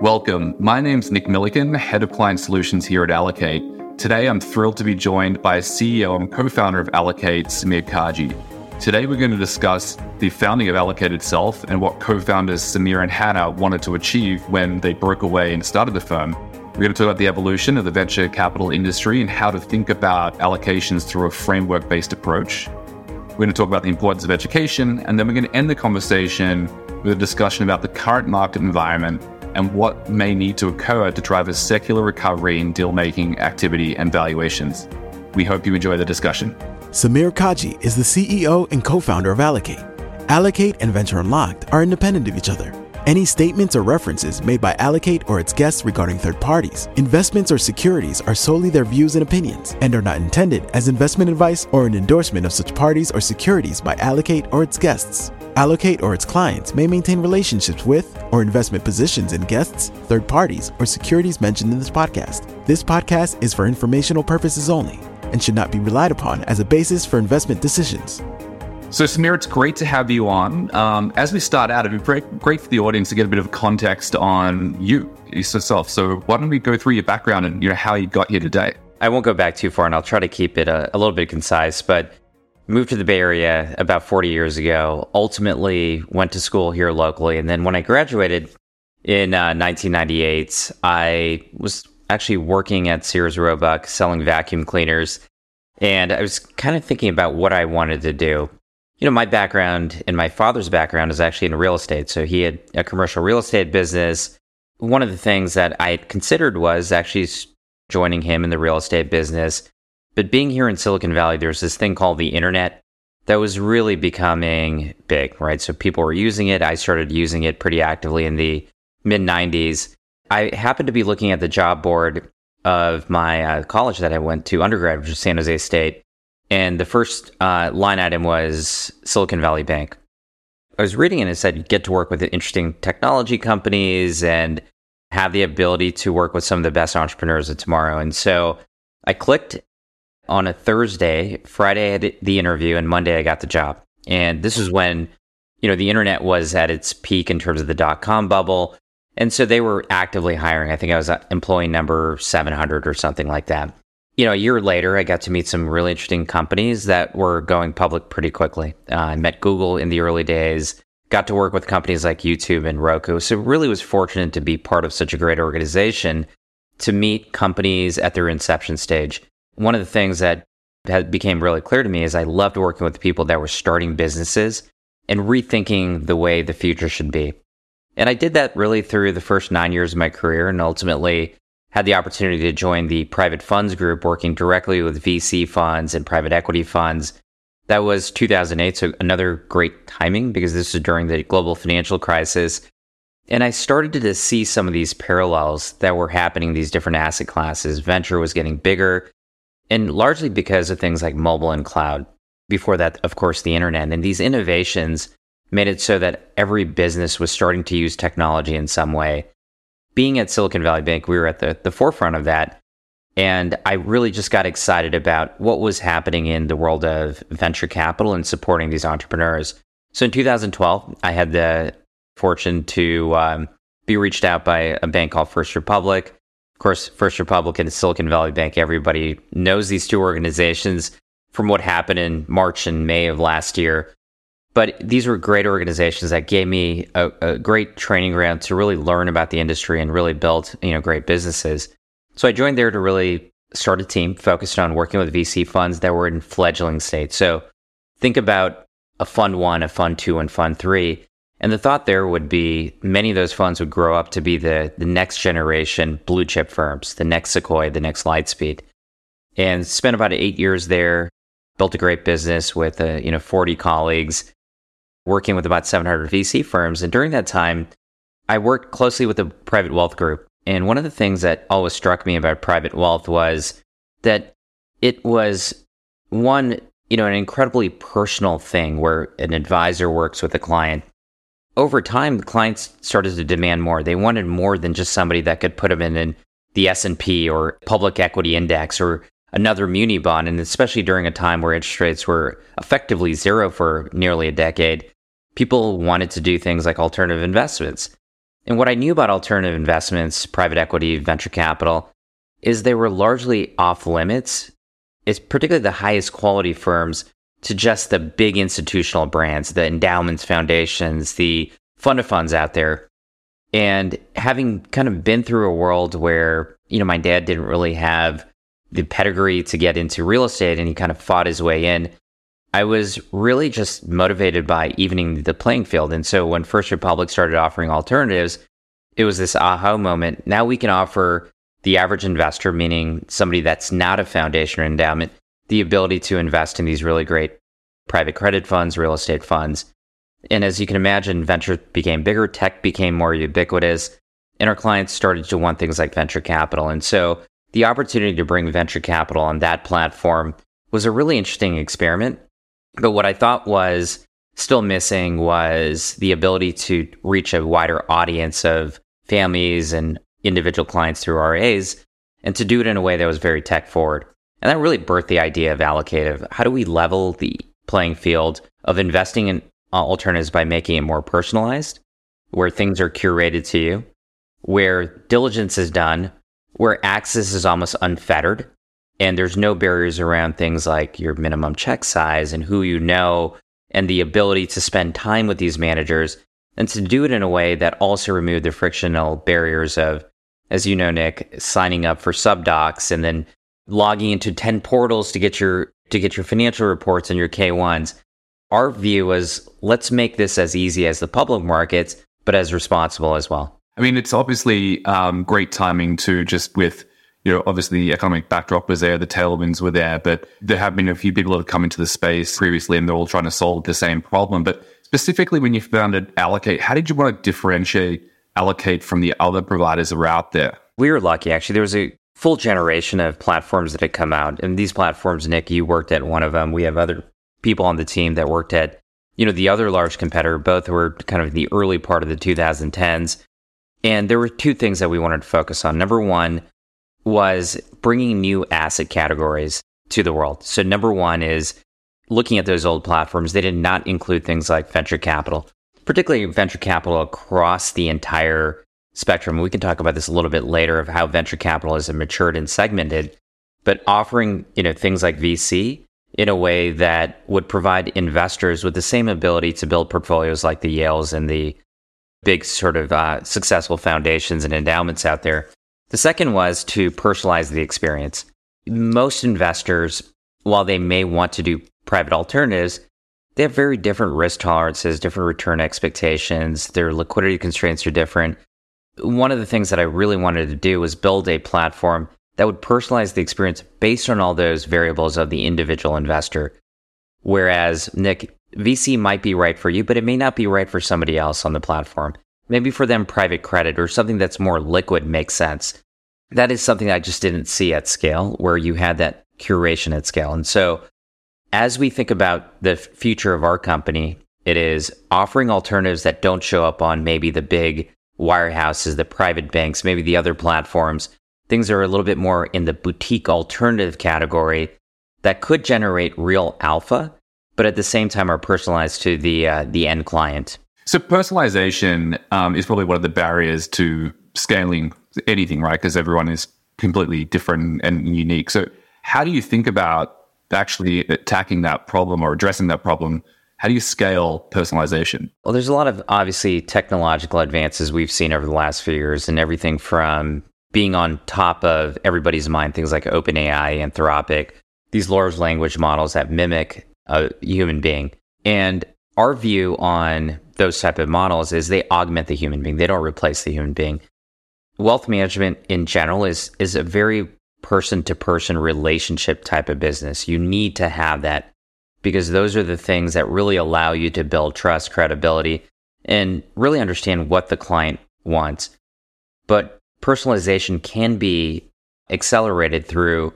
Welcome. My name's Nic Millikan, Head of Client Solutions here at Allocate. Today, I'm thrilled to be joined by CEO and co founder of Allocate, Samir Kaji. Today, we're going to discuss the founding of Allocate itself and what co founders Samir and Hannah wanted to achieve when they broke away and started the firm. We're going to talk about the evolution of the venture capital industry and how to think about allocations through a framework based approach. We're going to talk about the importance of education, and then we're going to end the conversation with a discussion about the current market environment and what may need to occur to drive a secular recovery in deal making activity and valuations. We hope you enjoy the discussion. Samir Kaji is the CEO and co founder of Allocate. Allocate and Venture Unlocked are independent of each other. Any statements or references made by Allocate or its guests regarding third parties, investments, or securities are solely their views and opinions and are not intended as investment advice or an endorsement of such parties or securities by Allocate or its guests. Allocate or its clients may maintain relationships with or investment positions in guests, third parties, or securities mentioned in this podcast. This podcast is for informational purposes only and should not be relied upon as a basis for investment decisions. So, Samir, it's great to have you on. Um, as we start out, it'd be great, for the audience to get a bit of context on you yourself. So, why don't we go through your background and you know how you got here today? I won't go back too far, and I'll try to keep it a, a little bit concise. But moved to the Bay Area about 40 years ago. Ultimately, went to school here locally, and then when I graduated in uh, 1998, I was actually working at Sears Roebuck selling vacuum cleaners, and I was kind of thinking about what I wanted to do. You know, my background and my father's background is actually in real estate, so he had a commercial real estate business. One of the things that I considered was actually joining him in the real estate business but being here in Silicon Valley, there's this thing called the internet that was really becoming big, right? So people were using it. I started using it pretty actively in the mid 90s. I happened to be looking at the job board of my uh, college that I went to undergrad, which was San Jose State. And the first uh, line item was Silicon Valley Bank. I was reading and it said get to work with interesting technology companies and have the ability to work with some of the best entrepreneurs of tomorrow. And so I clicked on a Thursday. Friday I had the interview, and Monday I got the job. And this was when, you know, the internet was at its peak in terms of the dot com bubble. And so they were actively hiring. I think I was employee number 700 or something like that. You know, a year later, I got to meet some really interesting companies that were going public pretty quickly. Uh, I met Google in the early days, got to work with companies like YouTube and Roku. So, really was fortunate to be part of such a great organization to meet companies at their inception stage one of the things that became really clear to me is I loved working with people that were starting businesses and rethinking the way the future should be. And I did that really through the first nine years of my career and ultimately had the opportunity to join the private funds group working directly with VC funds and private equity funds. That was 2008, so another great timing because this is during the global financial crisis. And I started to see some of these parallels that were happening these different asset classes. Venture was getting bigger, and largely because of things like mobile and cloud. Before that, of course, the internet. And these innovations made it so that every business was starting to use technology in some way. Being at Silicon Valley Bank, we were at the, the forefront of that. And I really just got excited about what was happening in the world of venture capital and supporting these entrepreneurs. So in 2012, I had the fortune to um, be reached out by a bank called First Republic of course, First Republic and Silicon Valley Bank, everybody knows these two organizations from what happened in March and May of last year. But these were great organizations that gave me a, a great training ground to really learn about the industry and really build, you know, great businesses. So I joined there to really start a team focused on working with VC funds that were in fledgling state. So think about a fund one, a fund two, and fund three. And the thought there would be many of those funds would grow up to be the, the next generation blue chip firms, the next Sequoia, the next Lightspeed. And spent about eight years there, built a great business with uh, you know 40 colleagues, working with about 700 VC firms. And during that time, I worked closely with the private wealth group. And one of the things that always struck me about private wealth was that it was one, you know, an incredibly personal thing where an advisor works with a client over time, the clients started to demand more. They wanted more than just somebody that could put them in, the S&P or public equity index or another muni bond. And especially during a time where interest rates were effectively zero for nearly a decade, people wanted to do things like alternative investments. And what I knew about alternative investments, private equity, venture capital, is they were largely off limits. It's particularly the highest quality firms to just the big institutional brands, the endowments, foundations, the fund of funds out there. And having kind of been through a world where, you know, my dad didn't really have the pedigree to get into real estate and he kind of fought his way in, I was really just motivated by evening the playing field. And so when First Republic started offering alternatives, it was this aha moment. Now we can offer the average investor, meaning somebody that's not a foundation or endowment, the ability to invest in these really great private credit funds, real estate funds. And as you can imagine, venture became bigger, tech became more ubiquitous, and our clients started to want things like venture capital. And so the opportunity to bring venture capital on that platform was a really interesting experiment. But what I thought was still missing was the ability to reach a wider audience of families and individual clients through RAs and to do it in a way that was very tech forward. And that really birthed the idea of Allocate. How do we level the playing field of investing in uh, alternatives by making it more personalized, where things are curated to you, where diligence is done, where access is almost unfettered, and there's no barriers around things like your minimum check size and who you know, and the ability to spend time with these managers, and to do it in a way that also removed the frictional barriers of, as you know, Nic, signing up for subdocs and then logging into 10 portals to get your to get your financial reports and your K1s. Our view was let's make this as easy as the public markets, but as responsible as well. I mean, it's obviously um, great timing to just with, you know, obviously the economic backdrop was there, the tailwinds were there, but there have been a few people that have come into the space previously and they're all trying to solve the same problem. But specifically when you founded Allocate, how did you want to differentiate Allocate from the other providers that were out there? We were lucky, actually. There was a full generation of platforms that had come out. And these platforms, Nic, you worked at one of them. We have other people on the team that worked at, you know, the other large competitor. Both were kind of the early part of the 2010s. And there were two things that we wanted to focus on. Number one was bringing new asset categories to the world. So number one is looking at those old platforms. They did not include things like venture capital, particularly venture capital across the entire spectrum. We can talk about this a little bit later of how venture capital is matured and segmented, but offering, you know, things like VC in a way that would provide investors with the same ability to build portfolios like the Yales and the big sort of uh, successful foundations and endowments out there. The second was to personalize the experience. Most investors, while they may want to do private alternatives, they have very different risk tolerances, different return expectations. Their liquidity constraints are different one of the things that I really wanted to do was build a platform that would personalize the experience based on all those variables of the individual investor. Whereas, Nic, VC might be right for you, but it may not be right for somebody else on the platform. Maybe for them, private credit or something that's more liquid makes sense. That is something I just didn't see at scale, where you had that curation at scale. And so, as we think about the future of our company, it is offering alternatives that don't show up on maybe the big wirehouses, the private banks, maybe the other platforms. Things are a little bit more in the boutique alternative category that could generate real alpha, but at the same time are personalized to the uh, the end client. So personalization um, is probably one of the barriers to scaling anything, right? Because everyone is completely different and unique. So how do you think about actually attacking that problem or addressing that problem how do you scale personalization? Well, there's a lot of obviously technological advances we've seen over the last few years, and everything from being on top of everybody's mind, things like OpenAI, Anthropic, these large language models that mimic a human being. And our view on those type of models is they augment the human being. They don't replace the human being. Wealth management in general is is a very person to person relationship type of business. You need to have that because those are the things that really allow you to build trust, credibility, and really understand what the client wants. But personalization can be accelerated through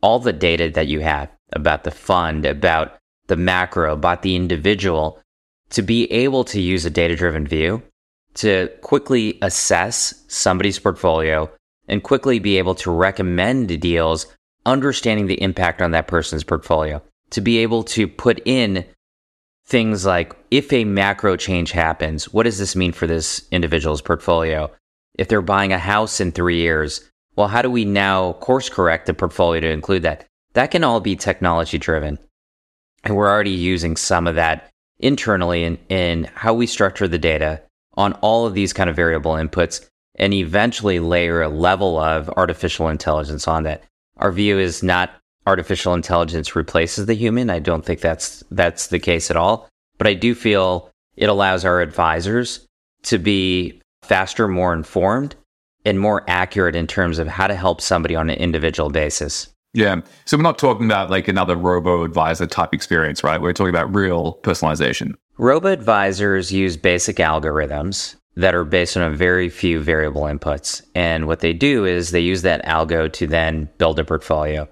all the data that you have about the fund, about the macro, about the individual, to be able to use a data driven view to quickly assess somebody's portfolio and quickly be able to recommend deals, understanding the impact on that person's portfolio to be able to put in things like if a macro change happens, what does this mean for this individual's portfolio? If they're buying a house in three years, well, how do we now course correct the portfolio to include that? That can all be technology driven. And we're already using some of that internally in, in how we structure the data on all of these kind of variable inputs and eventually layer a level of artificial intelligence on that. Our view is not artificial intelligence replaces the human. I don't think that's that's the case at all. But I do feel it allows our advisors to be faster, more informed, and more accurate in terms of how to help somebody on an individual basis. Yeah. So we're not talking about like another robo advisor type experience, right? We're talking about real personalization. Robo advisors use basic algorithms that are based on a very few variable inputs. And what they do is they use that algo to then build a portfolio.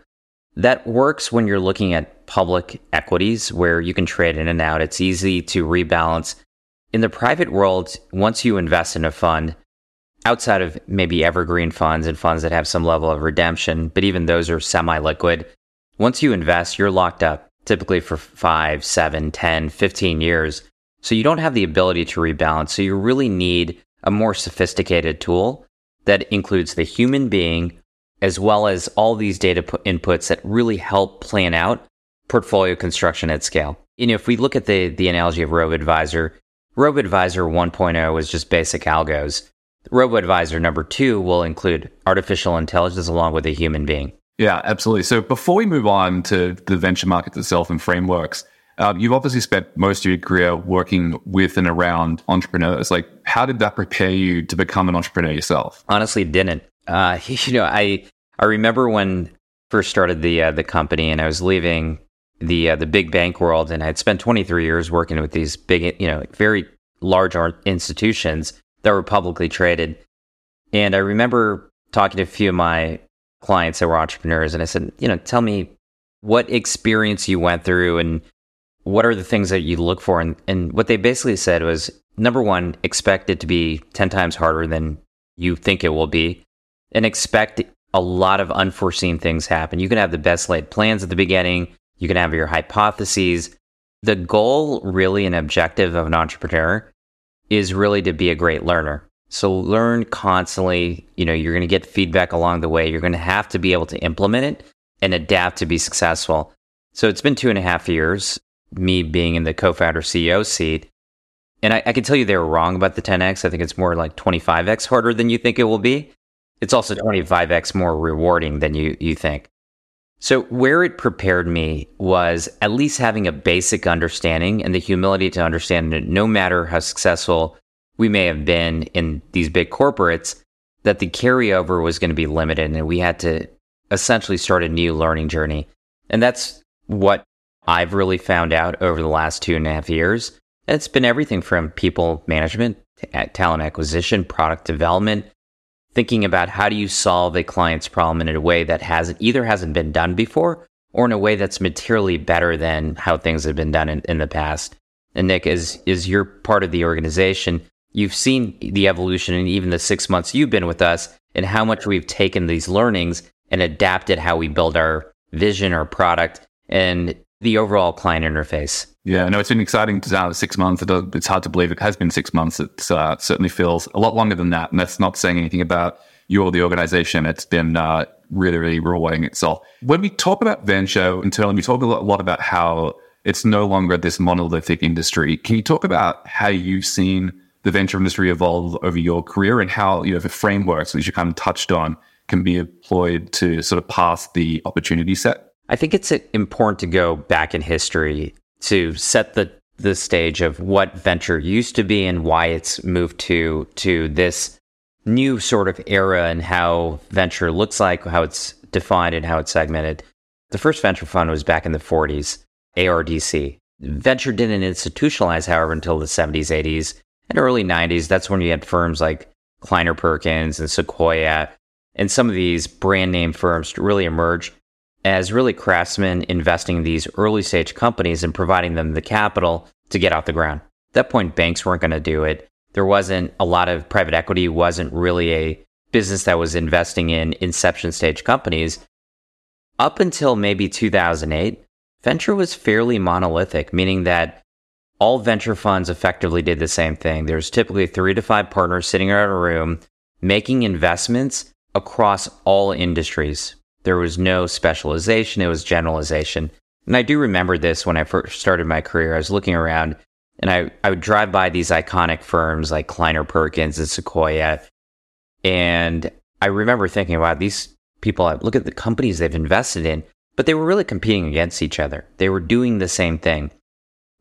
That works when you're looking at public equities where you can trade in and out. It's easy to rebalance. In the private world, once you invest in a fund, outside of maybe evergreen funds and funds that have some level of redemption, but even those are semi liquid. Once you invest, you're locked up typically for five, seven, 10, 15 years. So you don't have the ability to rebalance. So you really need a more sophisticated tool that includes the human being as well as all these data inputs that really help plan out portfolio construction at scale. You know, if we look at the the analogy of RoboAdvisor, RoboAdvisor 1.0 is just basic algos. RoboAdvisor number two will include artificial intelligence along with a human being. Yeah, absolutely. So before we move on to the venture market itself and frameworks, um, you've obviously spent most of your career working with and around entrepreneurs. Like, how did that prepare you to become an entrepreneur yourself? Honestly, didn't. Uh, you know, I I remember when first started the uh, the company, and I was leaving the uh, the big bank world, and I had spent 23 years working with these big, you know, very large institutions that were publicly traded. And I remember talking to a few of my clients that were entrepreneurs, and I said, you know, tell me what experience you went through and what are the things that you look for. And, and what they basically said was number one, expect it to be 10 times harder than you think it will be, and expect a lot of unforeseen things happen. You can have the best laid plans at the beginning, you can have your hypotheses. The goal, really, an objective of an entrepreneur is really to be a great learner. So learn constantly. You know, you're going to get feedback along the way. You're going to have to be able to implement it and adapt to be successful. So it's been two and a half years, me being in the co founder CEO seat. And I, I, can tell you they were wrong about the 10x. I think it's more like 25x harder than you think it will be. It's also 25x more rewarding than you, you think. So, where it prepared me was at least having a basic understanding and the humility to understand that no matter how successful we may have been in these big corporates, that the carryover was going to be limited and we had to essentially start a new learning journey. And that's what I've really found out over the last two and a half years. It's been everything from people management, talent acquisition, product development, thinking about how do you solve a client's problem in a way that hasn't either hasn't been done before or in a way that's materially better than how things have been done in, in the past. And Nic, is is you're part of the organization, you've seen the evolution in even the six months you've been with us and how much we've taken these learnings and adapted how we build our vision, our product, and the overall client interface. Yeah, no, it's been exciting to uh, six months. It's hard to believe it has been six months. It uh, certainly feels a lot longer than that. And that's not saying anything about you or the organization. It's been uh, really, really rewarding itself. When we talk about venture internally, we talk a lot about how it's no longer this monolithic industry. Can you talk about how you've seen the venture industry evolve over your career and how you know the frameworks, which you kind of touched on, can be employed to sort of pass the opportunity set? I think it's important to go back in history to set the the stage of what venture used to be and why it's moved to to this new sort of era and how venture looks like, how it's defined and how it's segmented. The first venture fund was back in the 40s, ARDC. Venture didn't institutionalize, however, until the 70s, 80s, and early 90s. That's when you had firms like Kleiner Perkins and Sequoia and some of these brand name firms really emerge as really craftsmen investing in these early stage companies and providing them the capital to get off the ground. At that point, banks weren't going to do it. There wasn't a lot of private equity, wasn't really a business that was investing in inception stage companies. Up until maybe 2008, venture was fairly monolithic, meaning that all venture funds effectively did the same thing. There's typically three to five partners sitting around a room making investments across all industries. There was no specialization, it was generalization. And I do remember this when I first started my career. I was looking around and I, I would drive by these iconic firms like Kleiner Perkins and Sequoia. And I remember thinking, wow, these people, look at the companies they've invested in, but they were really competing against each other. They were doing the same thing.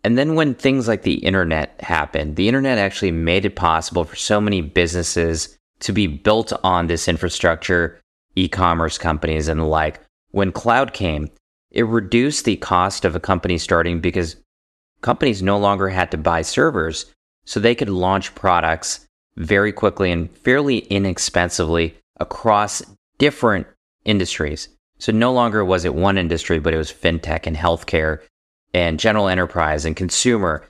And then when things like the internet happened, the internet actually made it possible for so many businesses to be built on this infrastructure, e-commerce companies and the like. When cloud came, it reduced the cost of a company starting because companies no longer had to buy servers, so they could launch products very quickly and fairly inexpensively across different industries. So no longer was it one industry, but it was fintech and healthcare and general enterprise and consumer.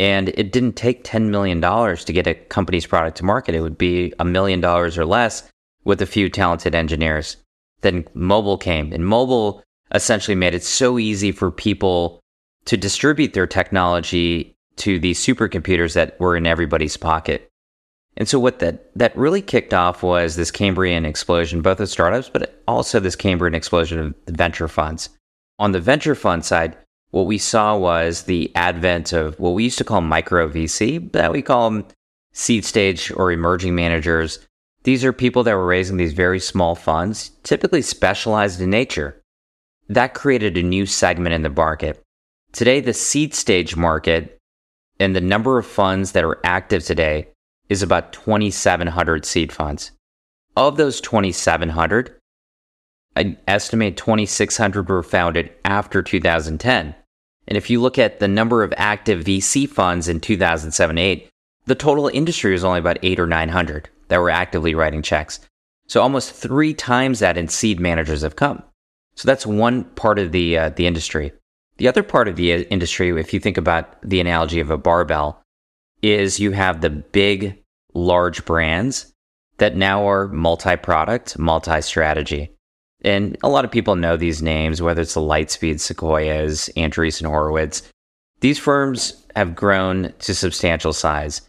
And it didn't take $10 million to get a company's product to market. It would be a million dollars or less with a few talented engineers. Then mobile came, and mobile essentially made it so easy for people to distribute their technology to these supercomputers that were in everybody's pocket. And so what that that really kicked off was this Cambrian explosion, both of startups, but also this Cambrian explosion of venture funds. On the venture fund side, what we saw was the advent of what we used to call micro VC, but we call them seed stage or emerging managers. These are people that were raising these very small funds, typically specialized in nature. That created a new segment in the market. Today, the seed stage market and the number of funds that are active today is about 2,700 seed funds. Of those 2,700, I estimate 2,600 were founded after 2010. And if you look at the number of active VC funds in 2007 8, the total industry was only about eight or 900 that were actively writing checks. So almost three times that in seed managers have come. So that's one part of the, uh, the industry. The other part of the uh, industry, if you think about the analogy of a barbell, is you have the big, large brands that now are multi product, multi strategy. And a lot of people know these names, whether it's the Lightspeed, Sequoias, Andreessen Horowitz. These firms have grown to substantial size.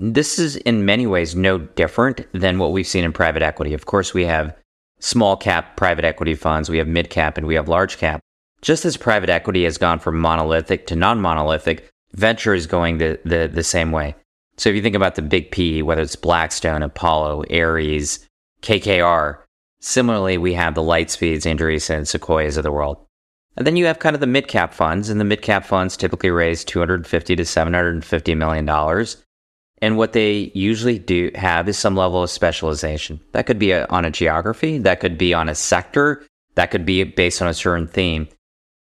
This is in many ways no different than what we've seen in private equity. Of course, we have small cap private equity funds, we have mid cap, and we have large cap. Just as private equity has gone from monolithic to non monolithic, venture is going the, the, the same way. So if you think about the big P, whether it's Blackstone, Apollo, Ares, KKR, similarly, we have the Lightspeeds, Andreessen, and Sequoias of the world. And then you have kind of the mid cap funds, and the mid cap funds typically raise 250 to 750 million dollars. And what they usually do have is some level of specialization. That could be a, on a geography, that could be on a sector, that could be based on a certain theme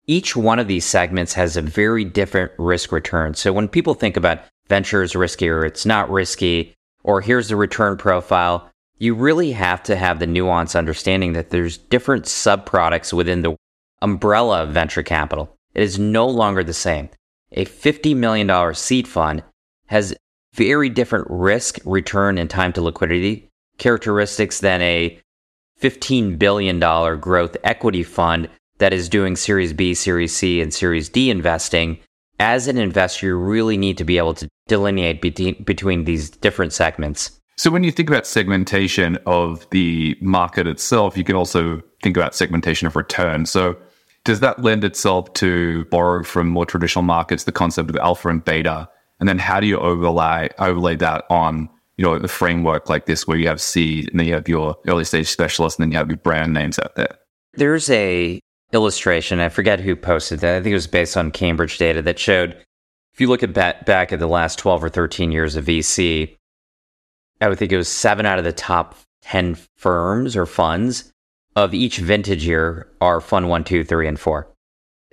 each one of these segments has a very different risk return. So when people think about ventures risky or it's not risky, or here's the return profile, you really have to have the nuance understanding that there's different sub products within the umbrella of venture capital. It is no longer the same. A $50 million seed fund has very different risk, return, and time to liquidity characteristics than a $15 billion growth equity fund that is doing Series B, Series C, and Series D investing, as an investor, you really need to be able to delineate between, between these different segments. So, when you think about segmentation of the market itself, you can also think about segmentation of return. So, does that lend itself to borrow from more traditional markets the concept of alpha and beta? And then, how do you overlay overlay that on you know the framework like this, where you have seed and then you have your early stage specialists, and then you have your brand names out there? There's a illustration. I forget who posted that. I think it was based on Cambridge data that showed if you look at back at the last 12 or 13 years of VC, I would think it was seven out of the top 10 firms or funds of each vintage year are fund one, two, three, and four.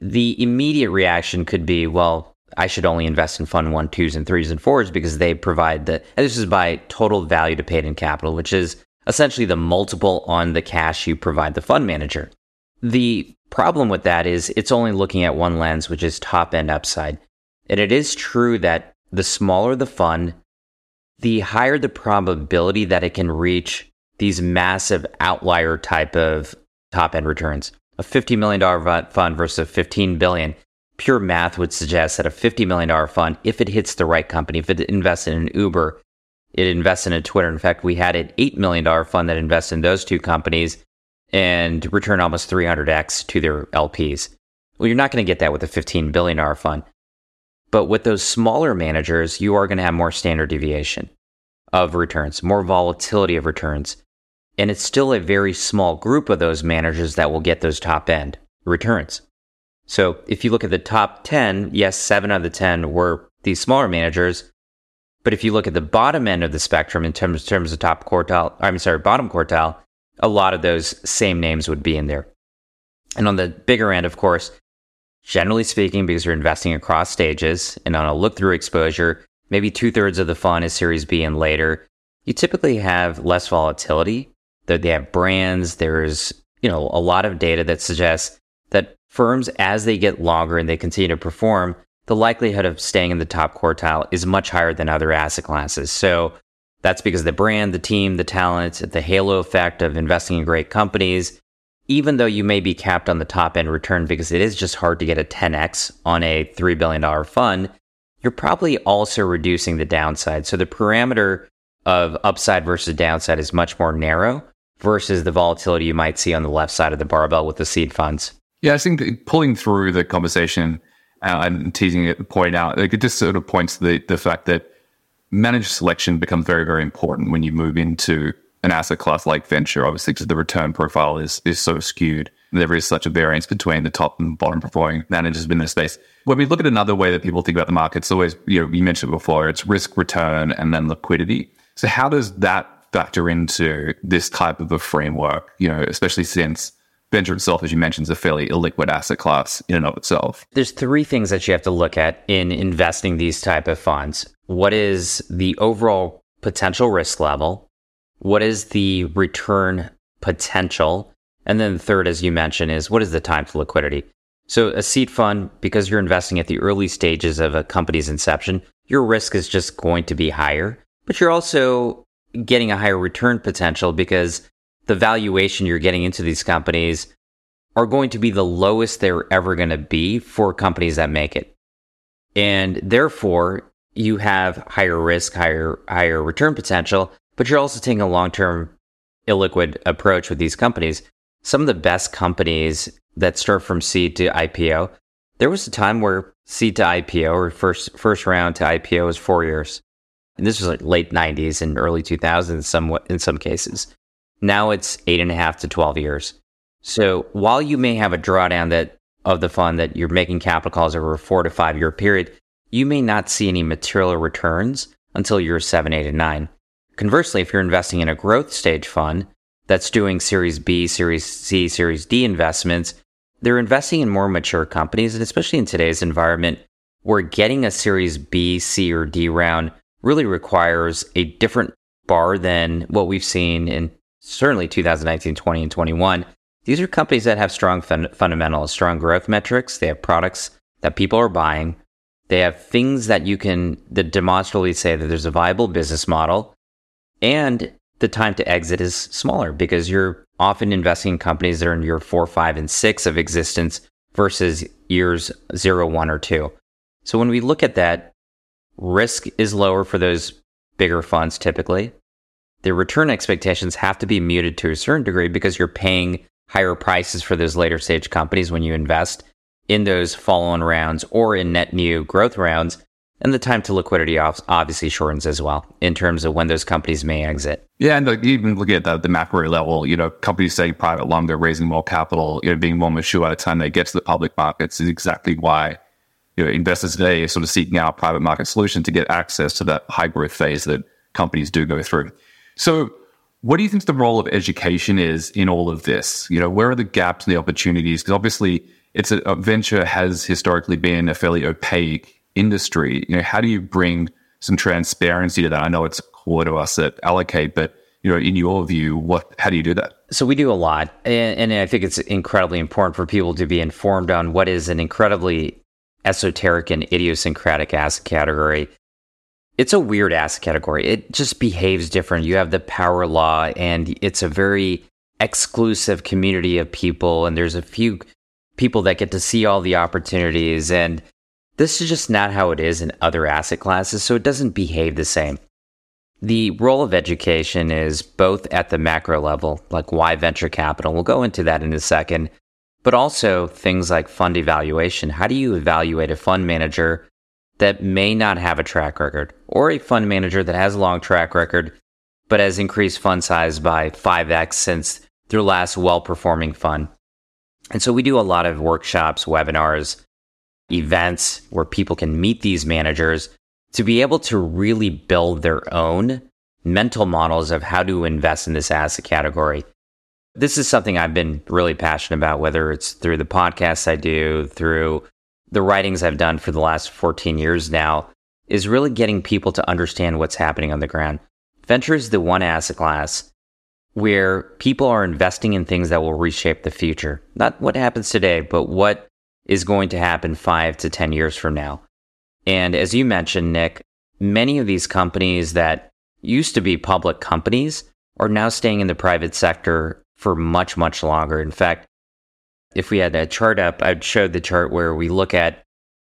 The immediate reaction could be, well, I should only invest in fund one, twos, and threes and fours because they provide the, and this is by total value to paid in capital, which is essentially the multiple on the cash you provide the fund manager. The problem with that is it's only looking at one lens, which is top end upside. And it is true that the smaller the fund, the higher the probability that it can reach these massive outlier type of top end returns. A $50 million fund versus a 15 billion. Pure math would suggest that a $50 million fund, if it hits the right company, if it invests in an Uber, it invests in a Twitter. In fact, we had an $8 million fund that invests in those two companies and return almost 300x to their LPs. Well, you're not going to get that with a $15 billion fund. But with those smaller managers, you are going to have more standard deviation of returns, more volatility of returns. And it's still a very small group of those managers that will get those top end returns. So if you look at the top 10, yes, seven out of the 10 were these smaller managers. But if you look at the bottom end of the spectrum in terms, terms of top quartile, I'm sorry, bottom quartile, a lot of those same names would be in there. And on the bigger end, of course, generally speaking, because you're investing across stages and on a look through exposure, maybe two thirds of the fund is Series B and later, you typically have less volatility. That they have brands. There's you know a lot of data that suggests that firms, as they get longer and they continue to perform, the likelihood of staying in the top quartile is much higher than other asset classes. So that's because the brand, the team, the talent, the halo effect of investing in great companies, even though you may be capped on the top end return because it is just hard to get a 10x on a $3 billion fund, you're probably also reducing the downside. So the parameter of upside versus downside is much more narrow versus the volatility you might see on the left side of the barbell with the seed funds. Yeah, I think pulling through the conversation uh, and teasing it, point out, like it just sort of points to the, the fact that managed selection becomes very, very important when you move into an asset class like venture, obviously, because the return profile is is so skewed. There is such a variance between the top and bottom performing managers in this space. When we look at another way that people think about the market, it's always, you know, you mentioned before, it's risk return and then liquidity. So how does that factor into this type of a framework, you know, especially since venture itself, as you mentioned, is a fairly illiquid asset class in and of itself. There's three things that you have to look at in investing these type of funds. What is the overall potential risk level? What is the return potential? And then the third, as you mentioned, is what is the time to liquidity? So a seed fund, because you're investing at the early stages of a company's inception, your risk is just going to be higher, but you're also getting a higher return potential because the valuation you're getting into these companies are going to be the lowest they're ever going to be for companies that make it. And therefore, you have higher risk, higher higher return potential, but you're also taking a long term illiquid approach with these companies. Some of the best companies that start from seed to IPO, there was a time where seed to IPO or first first round to IPO was four years. And this was like late 90s and early 2000s somewhat in some cases. Now it's eight and a half to 12 years. So while you may have a drawdown that of the fund that you're making capital calls over a four to five year period, you may not see any material returns until year seven, eight, and nine. Conversely, if you're investing in a growth stage fund that's doing Series B, Series C, Series D investments, they're investing in more mature companies. And especially in today's environment, where getting a Series B, C, or D round really requires a different bar than what we've seen in certainly 2019, 20, and 21. These are companies that have strong fun- fundamentals, strong growth metrics. They have products that people are buying. They have things that you can that demonstrably say that there's a viable business model and the time to exit is smaller because you're often investing in companies that are in year four, five, and six of existence versus years zero, one, or two. So when we look at that, risk is lower for those bigger funds typically. The return expectations have to be muted to a certain degree because you're paying higher prices for those later stage companies when you invest in those follow on rounds or in net new growth rounds and the time to liquidity obviously shortens as well in terms of when those companies may exit. Yeah, and even looking at the, the macro level, you know, companies staying private longer, raising more capital, you know, being more mature by the time they get to the public markets is exactly why you know, investors today are sort of seeking out private market solutions to get access to that high growth phase that companies do go through. So, what do you think the role of education is in all of this? You know, where are the gaps and the opportunities? Because obviously, it's a, a venture has historically been a fairly opaque industry, you know, how do you bring some transparency to that? I know it's core to us at Allocate, but you know, in your view, what how do you do that? So we do a lot, and, and I think it's incredibly important for people to be informed on what is an incredibly esoteric and idiosyncratic asset category. It's a weird ass category. It just behaves different. You have the power law, and it's a very exclusive community of people, and there's a few people that get to see all the opportunities. And this is just not how it is in other asset classes, so it doesn't behave the same. The role of education is both at the macro level, like why venture capital, we'll go into that in a second, but also things like fund evaluation. How do you evaluate a fund manager that may not have a track record or a fund manager that has a long track record but has increased fund size by 5x since their last well performing fund? And so we do a lot of workshops, webinars, events where people can meet these managers to be able to really build their own mental models of how to invest in this asset category. This is something I've been really passionate about, whether it's through the podcasts I do, through the writings I've done for the last 14 years now, is really getting people to understand what's happening on the ground. Venture is the one asset class where people are investing in things that will reshape the future. Not what happens today, but what is going to happen five to 10 years from now. And as you mentioned, Nic, many of these companies that used to be public companies are now staying in the private sector for much, much longer. In fact, if we had a chart up, I'd show the chart where we look at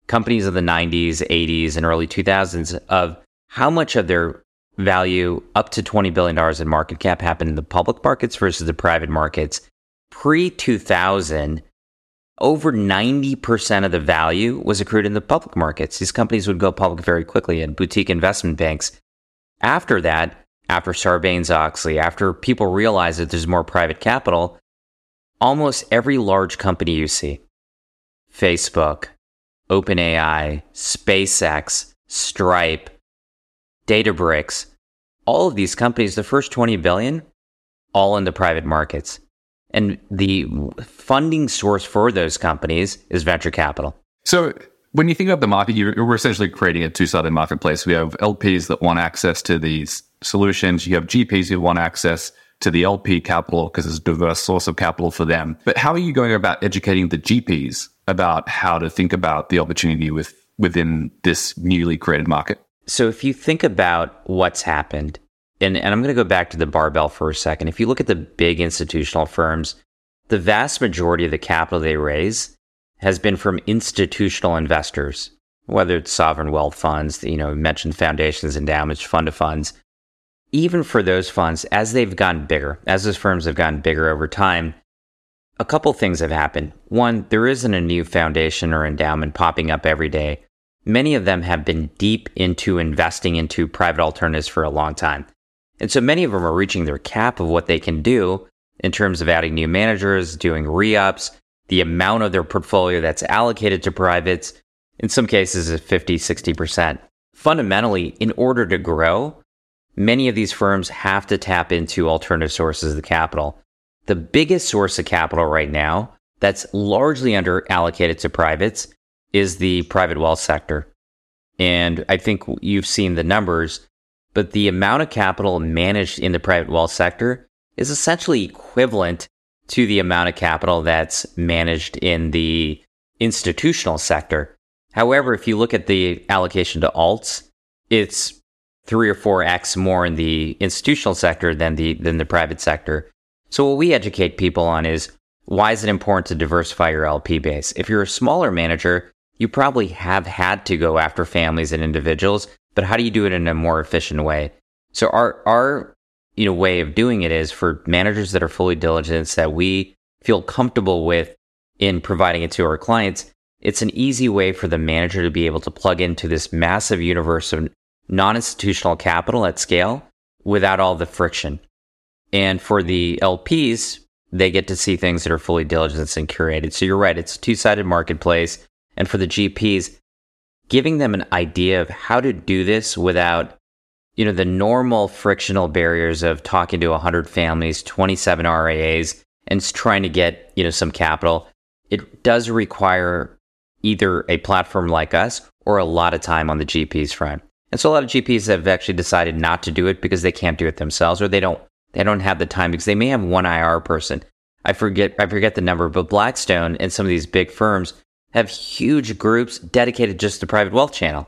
companies of the 90s, 80s, and early 2000s of how much of their value up to $20 billion in market cap happened in the public markets versus the private markets. Pre 2000, over 90% of the value was accrued in the public markets. These companies would go public very quickly and boutique investment banks. After that, after Sarbanes Oxley, after people realize that there's more private capital, almost every large company you see Facebook, OpenAI, SpaceX, Stripe, Databricks, all of these companies, the first 20 billion, all in the private markets. And the funding source for those companies is venture capital. So when you think about the market, you're, essentially creating a two-sided marketplace. We have LPs that want access to these solutions. You have GPs who want access to the LP capital because it's a diverse source of capital for them. But how are you going about educating the GPs about how to think about the opportunity with within this newly created market? So if you think about what's happened, and, and I'm going to go back to the barbell for a second. If you look at the big institutional firms, the vast majority of the capital they raise has been from institutional investors, whether it's sovereign wealth funds, you know, mentioned foundations, endowments, fund of funds. Even for those funds, as they've gotten bigger, as those firms have gotten bigger over time, a couple things have happened. One, there isn't a new foundation or endowment popping up every day. Many of them have been deep into investing into private alternatives for a long time. And so many of them are reaching their cap of what they can do in terms of adding new managers, doing re ups, the amount of their portfolio that's allocated to privates, in some cases is 50, 60%. Fundamentally, in order to grow, many of these firms have to tap into alternative sources of capital. The biggest source of capital right now that's largely under allocated to privates is the private wealth sector. And I think you've seen the numbers but the amount of capital managed in the private wealth sector is essentially equivalent to the amount of capital that's managed in the institutional sector. However, if you look at the allocation to alts, it's three or four X more in the institutional sector than the, than the private sector. So what we educate people on is why is it important to diversify your LP base? If you're a smaller manager, you probably have had to go after families and individuals but how do you do it in a more efficient way? So our our you know way of doing it is for managers that are fully diligent that we feel comfortable with in providing it to our clients. It's an easy way for the manager to be able to plug into this massive universe of non-institutional capital at scale without all the friction. And for the LPs, they get to see things that are fully diligent and curated. So you're right, it's a two-sided marketplace. And for the GPs, giving them an idea of how to do this without you know the normal frictional barriers of talking to 100 families 27 RIAs and trying to get you know some capital it does require either a platform like us or a lot of time on the GP's front and so a lot of GPs have actually decided not to do it because they can't do it themselves or they don't they don't have the time because they may have one IR person I forget I forget the number but Blackstone and some of these big firms have huge groups dedicated just to private wealth channel.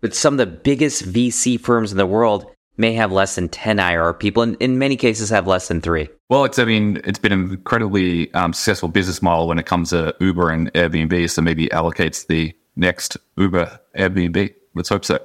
But some of the biggest VC firms in the world may have less than 10 IR people, and in many cases have less than three. Well, it's, I mean, it's been an incredibly um, successful business model when it comes to Uber and Airbnb. So maybe allocates the next Uber Airbnb. Let's hope so.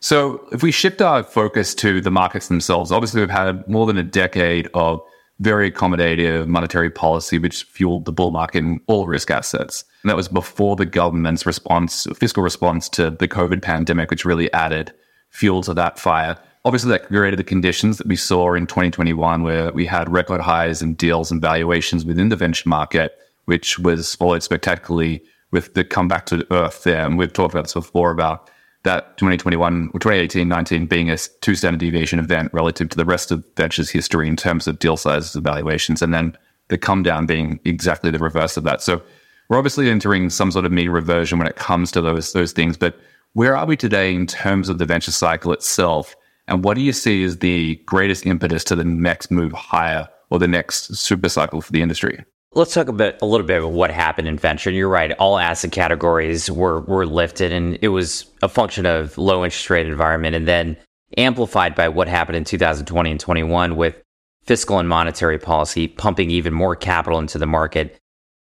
So if we shift our focus to the markets themselves, obviously we've had more than a decade of very accommodative monetary policy, which fueled the bull market in all risk assets. And that was before the government's response, fiscal response to the COVID pandemic, which really added fuel to that fire. Obviously, that created the conditions that we saw in 2021, where we had record highs in deals and valuations within the venture market, which was followed spectacularly with the comeback to earth there. And we've talked about this before about that 2021 or 2018 19 being a two standard deviation event relative to the rest of ventures history in terms of deal sizes and valuations. And then the come down being exactly the reverse of that. So we're obviously entering some sort of mean reversion when it comes to those those things. But where are we today in terms of the venture cycle itself? And what do you see as the greatest impetus to the next move higher or the next super cycle for the industry? Let's talk about a little bit about what happened in venture. You're right; all asset categories were were lifted, and it was a function of low interest rate environment, and then amplified by what happened in 2020 and 21 with fiscal and monetary policy pumping even more capital into the market.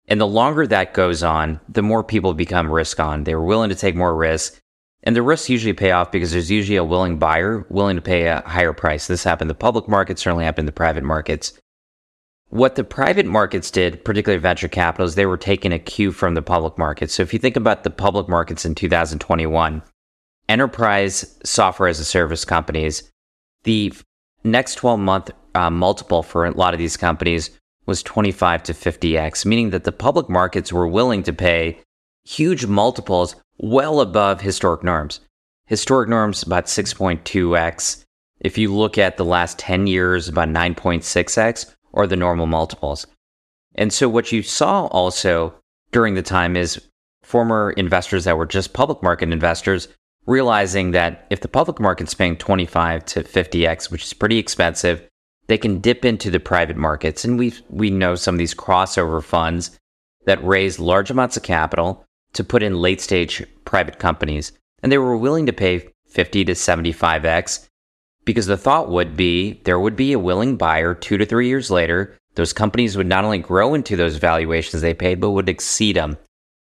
And the longer that goes on, the more people become risk on. They're willing to take more risk, and the risks usually pay off because there's usually a willing buyer willing to pay a higher price. This happened in the public market, certainly happened in the private markets. What the private markets did, particularly venture capital, is they were taking a cue from the public markets. So if you think about the public markets in 2021, enterprise software as a service companies, the next 12 month uh, multiple for a lot of these companies was 25 to 50x, meaning that the public markets were willing to pay huge multiples well above historic norms. Historic norms about 6.2x. If you look at the last 10 years, about 9.6x or the normal multiples. And so what you saw also during the time is former investors that were just public market investors realizing that if the public market's paying 25 to 50x, which is pretty expensive, they can dip into the private markets. And we we know some of these crossover funds that raise large amounts of capital to put in late stage private companies. And they were willing to pay 50 to 75x because the thought would be there would be a willing buyer two to three years later. Those companies would not only grow into those valuations they paid, but would exceed them.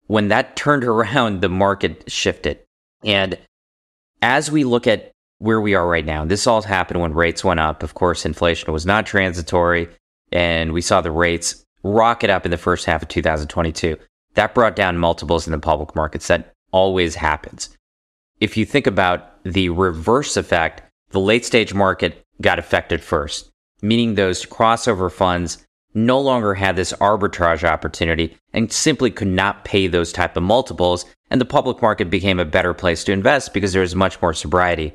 When that turned around, the market shifted. And as we look at where we are right now, this all happened when rates went up. Of course, inflation was not transitory, and we saw the rates rocket up in the first half of 2022. That brought down multiples in the public markets. That always happens. If you think about the reverse effect, the late stage market got affected first, meaning those crossover funds no longer had this arbitrage opportunity and simply could not pay those type of multiples and the public market became a better place to invest because there was much more sobriety.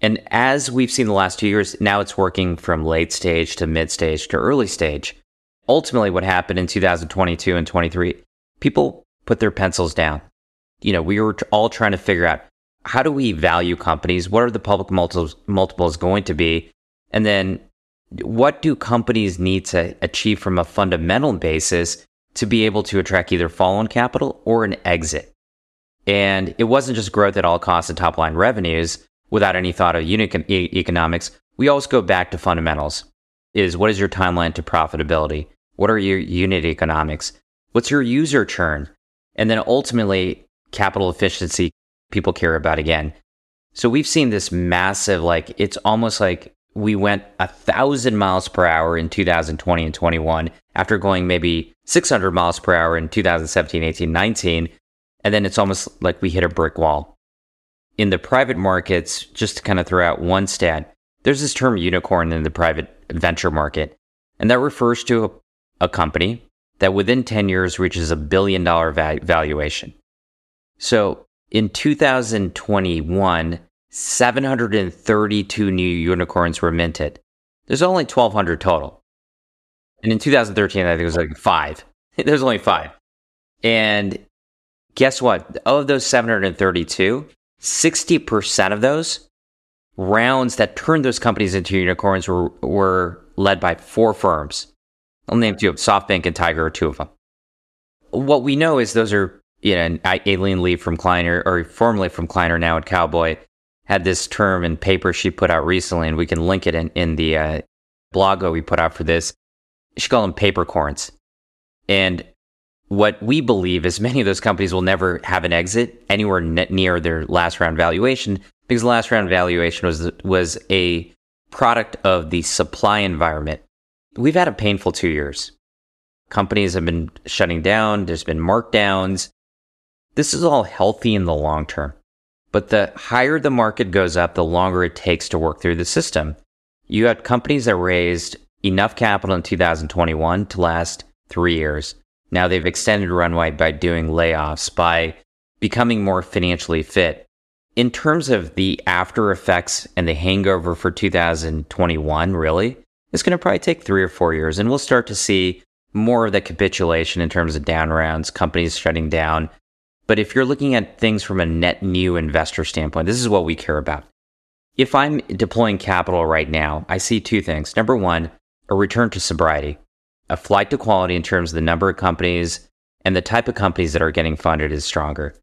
And as we've seen the last two years, now it's working from late stage to mid stage to early stage. Ultimately, what happened in 2022 and 23, people put their pencils down. You know, we were all trying to figure out how do we value companies? What are the public multiples, multiples going to be? And then what do companies need to achieve from a fundamental basis to be able to attract either follow-on capital or an exit? And it wasn't just growth at all costs and top line revenues without any thought of unit economics. We always go back to fundamentals. Is what is your timeline to profitability? What are your unit economics? What's your user churn? And then ultimately, capital efficiency people care about again. So we've seen this massive, like, it's almost like we went a thousand miles per hour in 2020 and 21 after going maybe 600 miles per hour in 2017, 18, 19. And then it's almost like we hit a brick wall. In the private markets, just to kind of throw out one stat, there's this term unicorn in the private venture market. And that refers to a, a company that within 10 years reaches a billion dollar va- valuation. So in 2021, 732 new unicorns were minted. There's only 1,200 total. And in 2013, I think it was like five. There's only five. And guess what? Of those 732, 60% of those rounds that turned those companies into unicorns were, were led by four firms. I'll name two of. SoftBank and Tiger are two of them. What we know is those are you know, Aileen Lee from Kleiner, or formerly from Kleiner, now at Cowboy, had this term in paper she put out recently, and we can link it in, in the uh, blog we put out for this. She called them paper corns. And what we believe is many of those companies will never have an exit anywhere near their last round valuation because the last round valuation was was a product of the supply environment. We've had a painful two years. Companies have been shutting down. There's been markdowns. This is all healthy in the long term. But the higher the market goes up, the longer it takes to work through the system. You had companies that raised enough capital in 2021 to last three years. Now they've extended runway by doing layoffs, by becoming more financially fit. In terms of the after effects and the hangover for 2021, really, it's going to probably take three or four years. And we'll start to see more of the capitulation in terms of down rounds, companies shutting down. But if you're looking at things from a net new investor standpoint, this is what we care about. If I'm deploying capital right now, I see two things. Number one, a return to sobriety, a flight to quality in terms of the number of companies and the type of companies that are getting funded is stronger.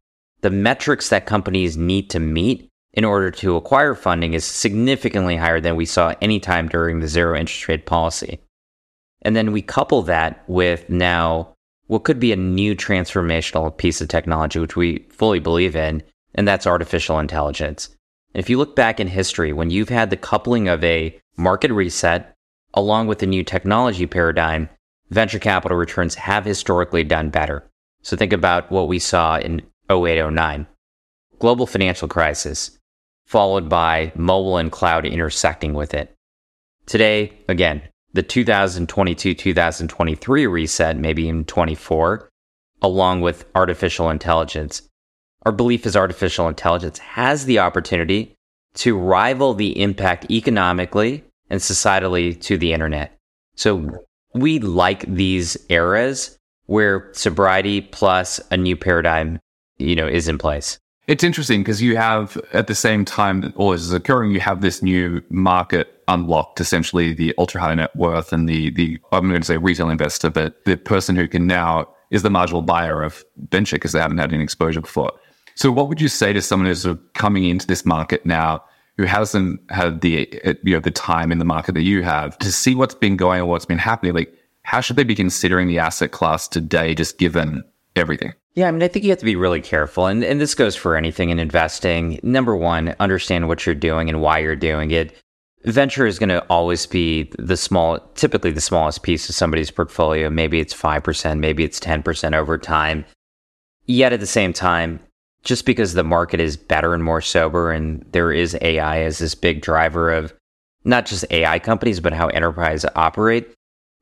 The metrics that companies need to meet in order to acquire funding is significantly higher than we saw any time during the zero interest rate policy. And then we couple that with now what could be a new transformational piece of technology, which we fully believe in, and that's artificial intelligence. If you look back in history, when you've had the coupling of a market reset along with a new technology paradigm, venture capital returns have historically done better. So think about what we saw in 0809 global financial crisis, followed by mobile and cloud intersecting with it. Today, again, the 2022 2023 reset, maybe in 24, along with artificial intelligence. Our belief is artificial intelligence has the opportunity to rival the impact economically and societally to the internet. So we like these eras where sobriety plus a new paradigm, you know, is in place. It's interesting because you have at the same time that all this is occurring, you have this new market unlocked, essentially the ultra high net worth and the the I'm going to say retail investor, but the person who can now is the marginal buyer of venture because they haven't had any exposure before. So, what would you say to someone who's sort of coming into this market now? Who hasn't had the you know the time in the market that you have to see what's been going or what's been happening? Like, how should they be considering the asset class today, just given everything? Yeah, I mean, I think you have to be really careful. And, and this goes for anything in investing. Number one, understand what you're doing and why you're doing it. Venture is going to always be the small, typically the smallest piece of somebody's portfolio. Maybe it's 5%, maybe it's 10% over time. Yet at the same time, just because the market is better and more sober and there is AI as this big driver of not just AI companies, but how enterprise operate,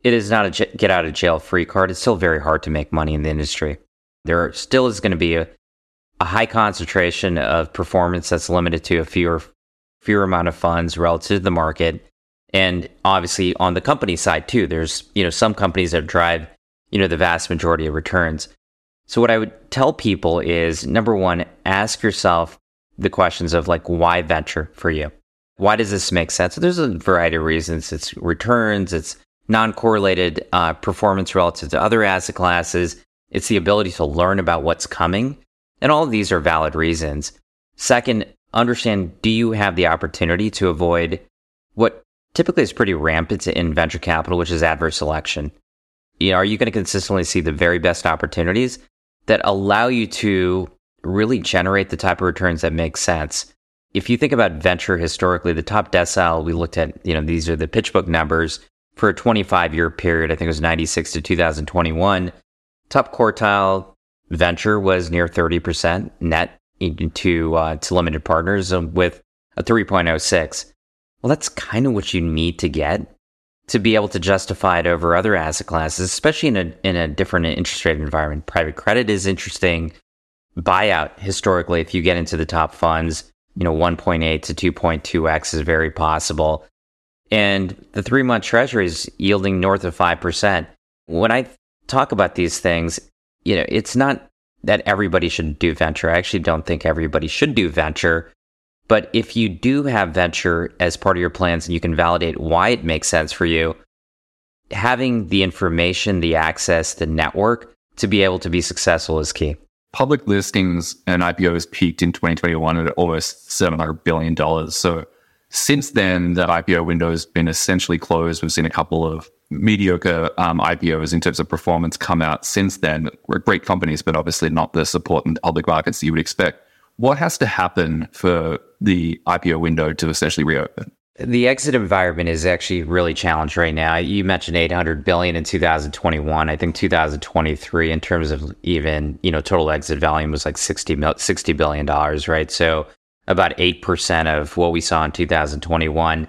it is not a get out of jail free card. It's still very hard to make money in the industry. There still is going to be a, a high concentration of performance that's limited to a fewer fewer amount of funds relative to the market. And obviously on the company side too, there's, you know, some companies that drive, you know, the vast majority of returns. So what I would tell people is number one, ask yourself the questions of like, why venture for you? Why does this make sense? So there's a variety of reasons. It's returns, it's non-correlated uh, performance relative to other asset classes. It's the ability to learn about what's coming. And all of these are valid reasons. Second, understand do you have the opportunity to avoid what typically is pretty rampant in venture capital, which is adverse selection? You know, are you going to consistently see the very best opportunities that allow you to really generate the type of returns that make sense? If you think about venture historically, the top decile we looked at, you know, these are the PitchBook numbers for a 25 year period. I think it was 96 to 2021. Top quartile venture was near 30% net to uh, to limited partners with a 3.06. Well, that's kind of what you need to get to be able to justify it over other asset classes, especially in a in a different interest rate environment. Private credit is interesting. Buyout historically, if you get into the top funds, you know, 1.8 to 2.2x is very possible. And the three month treasury is yielding north of 5%. When I talk about these things, you know, it's not that everybody should do venture. I actually don't think everybody should do venture. But if you do have venture as part of your plans and you can validate why it makes sense for you, having the information, the access, the network to be able to be successful is key. public listings and IPOs peaked in 2021 at almost $700 billion. So since then, the IPO window has been essentially closed. We've seen a couple of mediocre um, IPOs in terms of performance come out since then. We're great companies, but obviously not the support in public markets that you would expect. What has to happen for the IPO window to essentially reopen? The exit environment is actually really challenged right now. You mentioned 800 billion in 2021. I think 2023 in terms of even, you know, total exit volume was like 60 60 billion dollars, right? So about 8% of what we saw in 2021.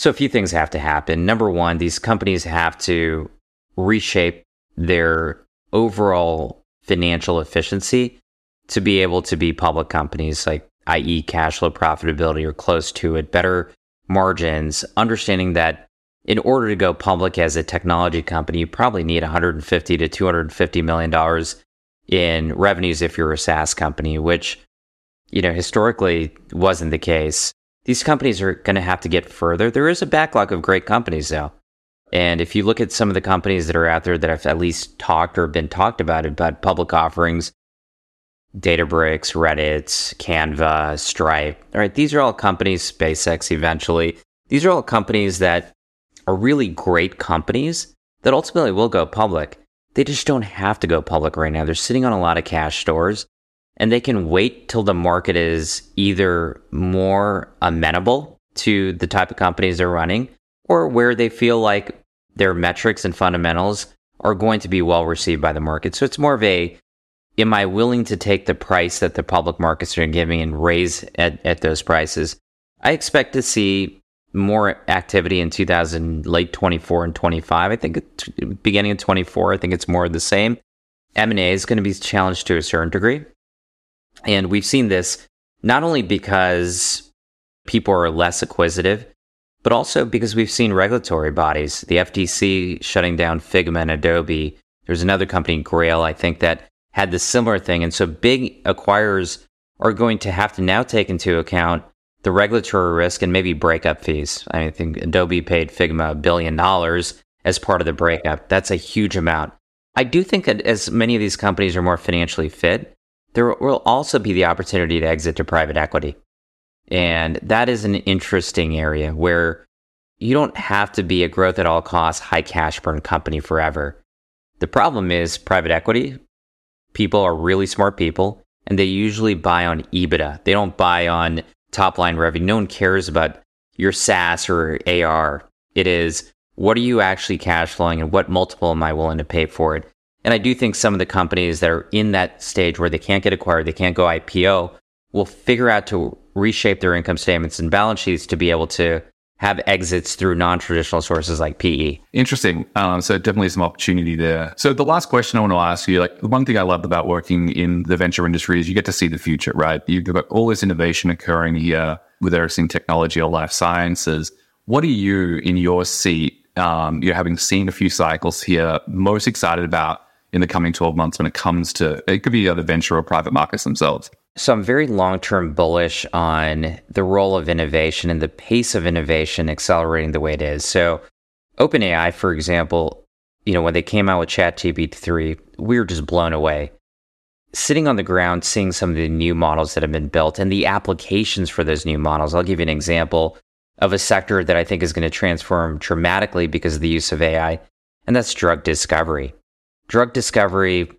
So a few things have to happen. Number 1, these companies have to reshape their overall financial efficiency to be able to be public companies like i.e. cash flow profitability or close to it, better margins, understanding that in order to go public as a technology company, you probably need 150 to 250 million dollars in revenues if you're a SaaS company, which you know historically wasn't the case. These companies are going to have to get further. There is a backlog of great companies though. And if you look at some of the companies that are out there that have at least talked or been talked about about public offerings, Databricks, Reddit, Canva, Stripe. All right, these are all companies, SpaceX eventually. These are all companies that are really great companies that ultimately will go public. They just don't have to go public right now. They're sitting on a lot of cash stores and they can wait till the market is either more amenable to the type of companies they're running or where they feel like their metrics and fundamentals are going to be well received by the market. So it's more of a am I willing to take the price that the public markets are giving and raise at, at those prices? I expect to see more activity in 2000, late 24 and 25. I think beginning of 24, I think it's more of the same. M&A is going to be challenged to a certain degree. And we've seen this not only because people are less acquisitive, but also because we've seen regulatory bodies, the FTC shutting down Figma and Adobe. There's another company, Grail, I think, that had the similar thing. And so big acquirers are going to have to now take into account the regulatory risk and maybe breakup fees. I think Adobe paid Figma a billion dollars as part of the breakup. That's a huge amount. I do think that as many of these companies are more financially fit, there will also be the opportunity to exit to private equity. And that is an interesting area where you don't have to be a growth at all costs, high cash burn company forever. The problem is private equity people are really smart people and they usually buy on EBITDA. They don't buy on top line revenue. No one cares about your SaaS or AR. It is what are you actually cash flowing and what multiple am I willing to pay for it? And I do think some of the companies that are in that stage where they can't get acquired, they can't go IPO, will figure out to reshape their income statements and balance sheets to be able to have exits through non-traditional sources like PE. Interesting. Um, so definitely some opportunity there. So the last question I want to ask you, like one thing I love about working in the venture industry is you get to see the future, right? You've got all this innovation occurring here, whether it's in technology or life sciences. What are you in your seat? Um, you're having seen a few cycles here, most excited about in the coming 12 months when it comes to it could be other venture or private markets themselves. So I'm very long term bullish on the role of innovation and the pace of innovation accelerating the way it is. So OpenAI, for example, you know, when they came out with ChatGPT 3, we were just blown away. Sitting on the ground, seeing some of the new models that have been built and the applications for those new models. I'll give you an example of a sector that I think is going to transform dramatically because of the use of AI, and that's drug discovery. Drug discovery,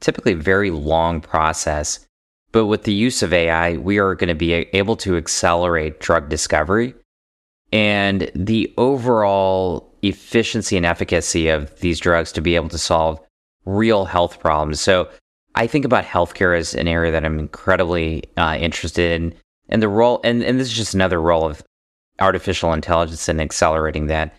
typically very long process but with the use of AI, we are going to be able to accelerate drug discovery and the overall efficiency and efficacy of these drugs to be able to solve real health problems. So I think about healthcare as an area that I'm incredibly uh, interested in. And the role, and, and this is just another role of artificial intelligence and accelerating that.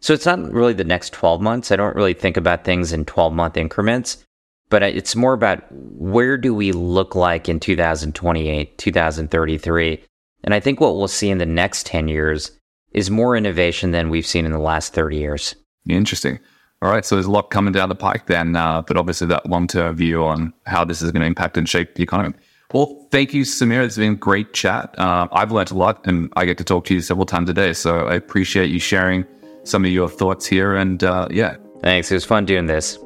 So it's not really the next 12 months. I don't really think about things in 12 month increments but it's more about where do we look like in 2028, 2033. And I think what we'll see in the next 10 years is more innovation than we've seen in the last 30 years. Interesting. All right. So there's a lot coming down the pike then, uh, but obviously that long term view on how this is going to impact and shape the economy. Well, thank you, Samir. It's been a great chat. Uh, I've learned a lot and I get to talk to you several times a day. So I appreciate you sharing some of your thoughts here. And uh, yeah. Thanks. It was fun doing this.